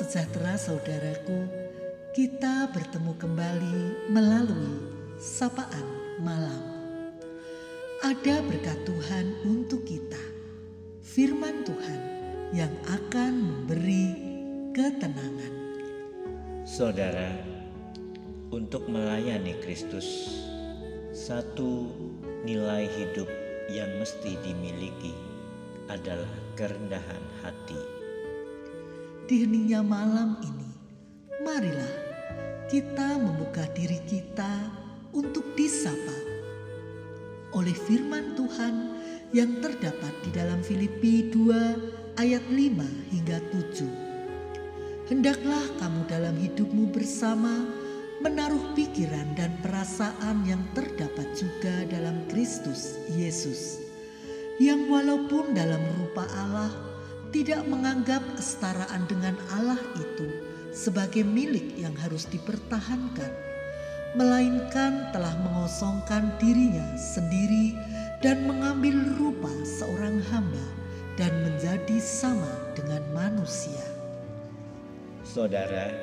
sejahtera saudaraku, kita bertemu kembali melalui sapaan malam. Ada berkat Tuhan untuk kita, firman Tuhan yang akan memberi ketenangan. Saudara, untuk melayani Kristus, satu nilai hidup yang mesti dimiliki adalah kerendahan hati di heningnya malam ini, marilah kita membuka diri kita untuk disapa oleh firman Tuhan yang terdapat di dalam Filipi 2 ayat 5 hingga 7. Hendaklah kamu dalam hidupmu bersama menaruh pikiran dan perasaan yang terdapat juga dalam Kristus Yesus, yang walaupun dalam rupa Allah tidak menganggap kesetaraan dengan Allah itu sebagai milik yang harus dipertahankan, melainkan telah mengosongkan dirinya sendiri dan mengambil rupa seorang hamba dan menjadi sama dengan manusia. Saudara,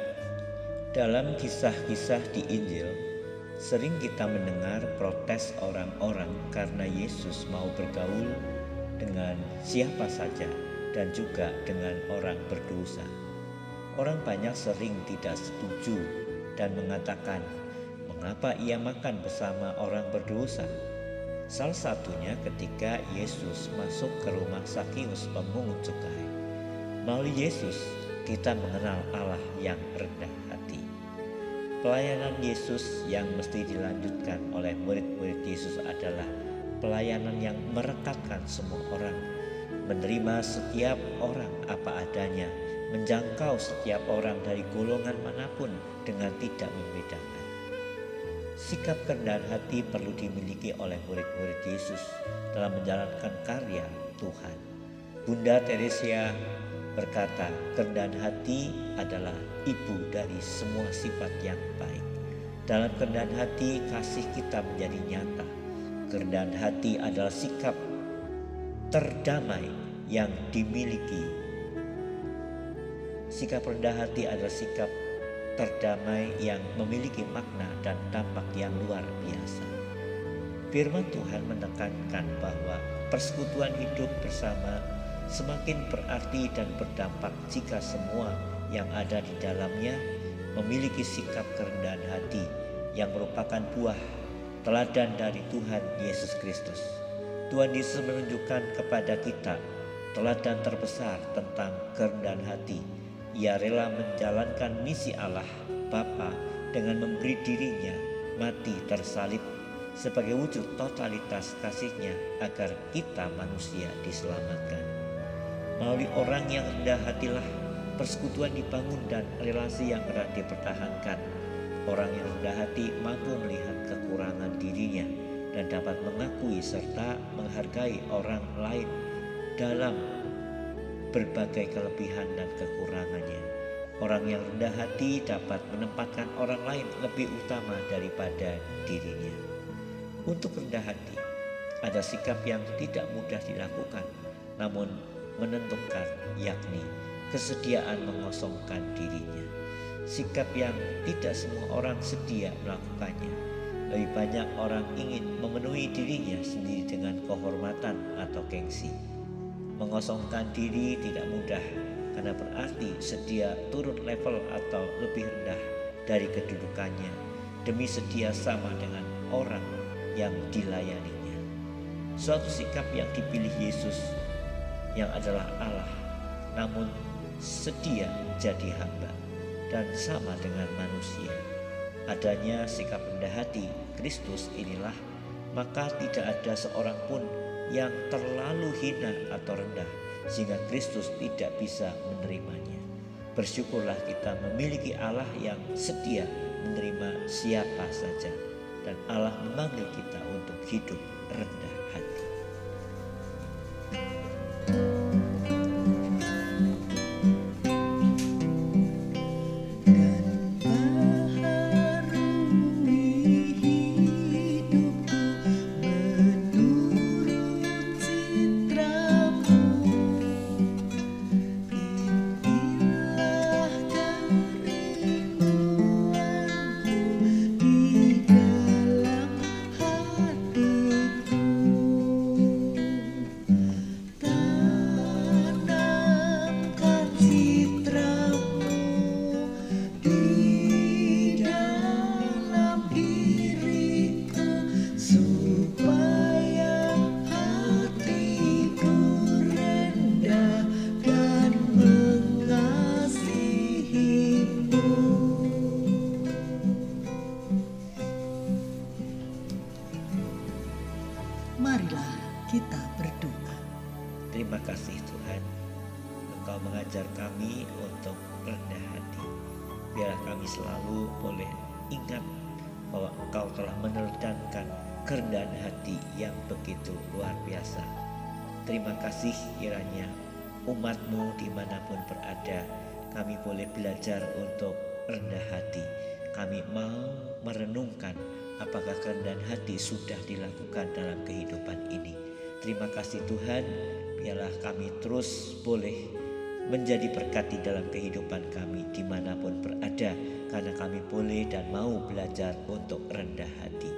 dalam kisah-kisah di Injil, sering kita mendengar protes orang-orang karena Yesus mau bergaul dengan siapa saja dan juga dengan orang berdosa. Orang banyak sering tidak setuju dan mengatakan, "Mengapa ia makan bersama orang berdosa?" Salah satunya ketika Yesus masuk ke rumah Sakius pemungut cukai. Melalui Yesus, kita mengenal Allah yang rendah hati. Pelayanan Yesus yang mesti dilanjutkan oleh murid-murid Yesus adalah pelayanan yang merekatkan semua orang menerima setiap orang apa adanya, menjangkau setiap orang dari golongan mana pun dengan tidak membedakan. Sikap kerendahan hati perlu dimiliki oleh murid-murid Yesus dalam menjalankan karya Tuhan. Bunda Teresia berkata, kerendahan hati adalah ibu dari semua sifat yang baik. Dalam kerendahan hati, kasih kita menjadi nyata. Kerendahan hati adalah sikap terdamai yang dimiliki. Sikap rendah hati adalah sikap terdamai yang memiliki makna dan dampak yang luar biasa. Firman Tuhan menekankan bahwa persekutuan hidup bersama semakin berarti dan berdampak jika semua yang ada di dalamnya memiliki sikap kerendahan hati yang merupakan buah teladan dari Tuhan Yesus Kristus. Tuhan Yesus menunjukkan kepada kita teladan terbesar tentang kerendahan hati. Ia rela menjalankan misi Allah Bapa dengan memberi dirinya mati tersalib sebagai wujud totalitas kasihnya agar kita manusia diselamatkan. Melalui orang yang rendah hatilah persekutuan dibangun dan relasi yang erat dipertahankan. Orang yang rendah hati mampu melihat kekurangan dirinya dan dapat mengakui serta menghargai orang lain dalam berbagai kelebihan dan kekurangannya. Orang yang rendah hati dapat menempatkan orang lain lebih utama daripada dirinya. Untuk rendah hati, ada sikap yang tidak mudah dilakukan, namun menentukan, yakni kesediaan mengosongkan dirinya. Sikap yang tidak semua orang sedia melakukannya, lebih banyak orang ingin memenuhi dirinya sendiri dengan kehormatan atau gengsi. Mengosongkan diri tidak mudah karena berarti sedia turun level atau lebih rendah dari kedudukannya demi sedia sama dengan orang yang dilayaninya. Suatu sikap yang dipilih Yesus yang adalah Allah namun sedia jadi hamba dan sama dengan manusia adanya sikap rendah hati Kristus inilah, maka tidak ada seorang pun yang terlalu hina atau rendah sehingga Kristus tidak bisa menerimanya. Bersyukurlah kita memiliki Allah yang setia menerima siapa saja dan Allah memanggil kita untuk hidup rendah hati. Mengajar kami untuk rendah hati. Biarlah kami selalu boleh ingat bahwa Engkau telah meneladangkan kerendahan hati yang begitu luar biasa. Terima kasih kiranya umatmu di mana pun berada, kami boleh belajar untuk rendah hati. Kami mau merenungkan apakah kerendahan hati sudah dilakukan dalam kehidupan ini. Terima kasih Tuhan, biarlah kami terus boleh menjadi berkat di dalam kehidupan kami di mana pun berada karena kami boleh dan mau belajar untuk rendah hati.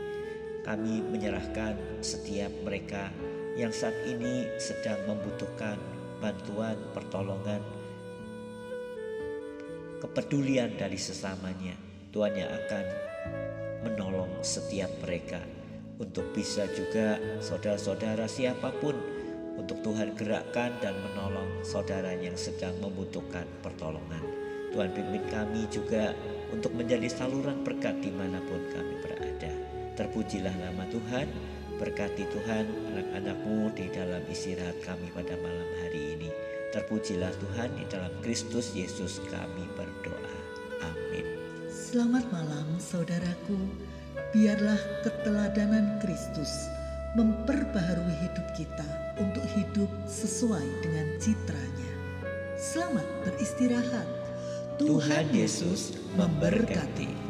Kami menyerahkan setiap mereka yang saat ini sedang membutuhkan bantuan, pertolongan, kepedulian dari sesamanya. Tuhan yang akan menolong setiap mereka untuk bisa juga saudara-saudara siapa pun untuk Tuhan gerakkan dan menolong saudara yang sedang membutuhkan pertolongan. Tuhan pimpin kami juga untuk menjadi saluran berkat di mana pun kami berada. Terpujilah nama Tuhan, berkati Tuhan anak-anakmu di dalam istirahat kami pada malam hari ini. Terpujilah Tuhan di dalam Kristus Yesus kami berdoa. Amin. Selamat malam saudaraku, biarlah keteladanan Kristus memperbaharui hidup kita untuk hidup sesuai dengan citranya. Selamat beristirahat. Tuhan Yesus memberkati.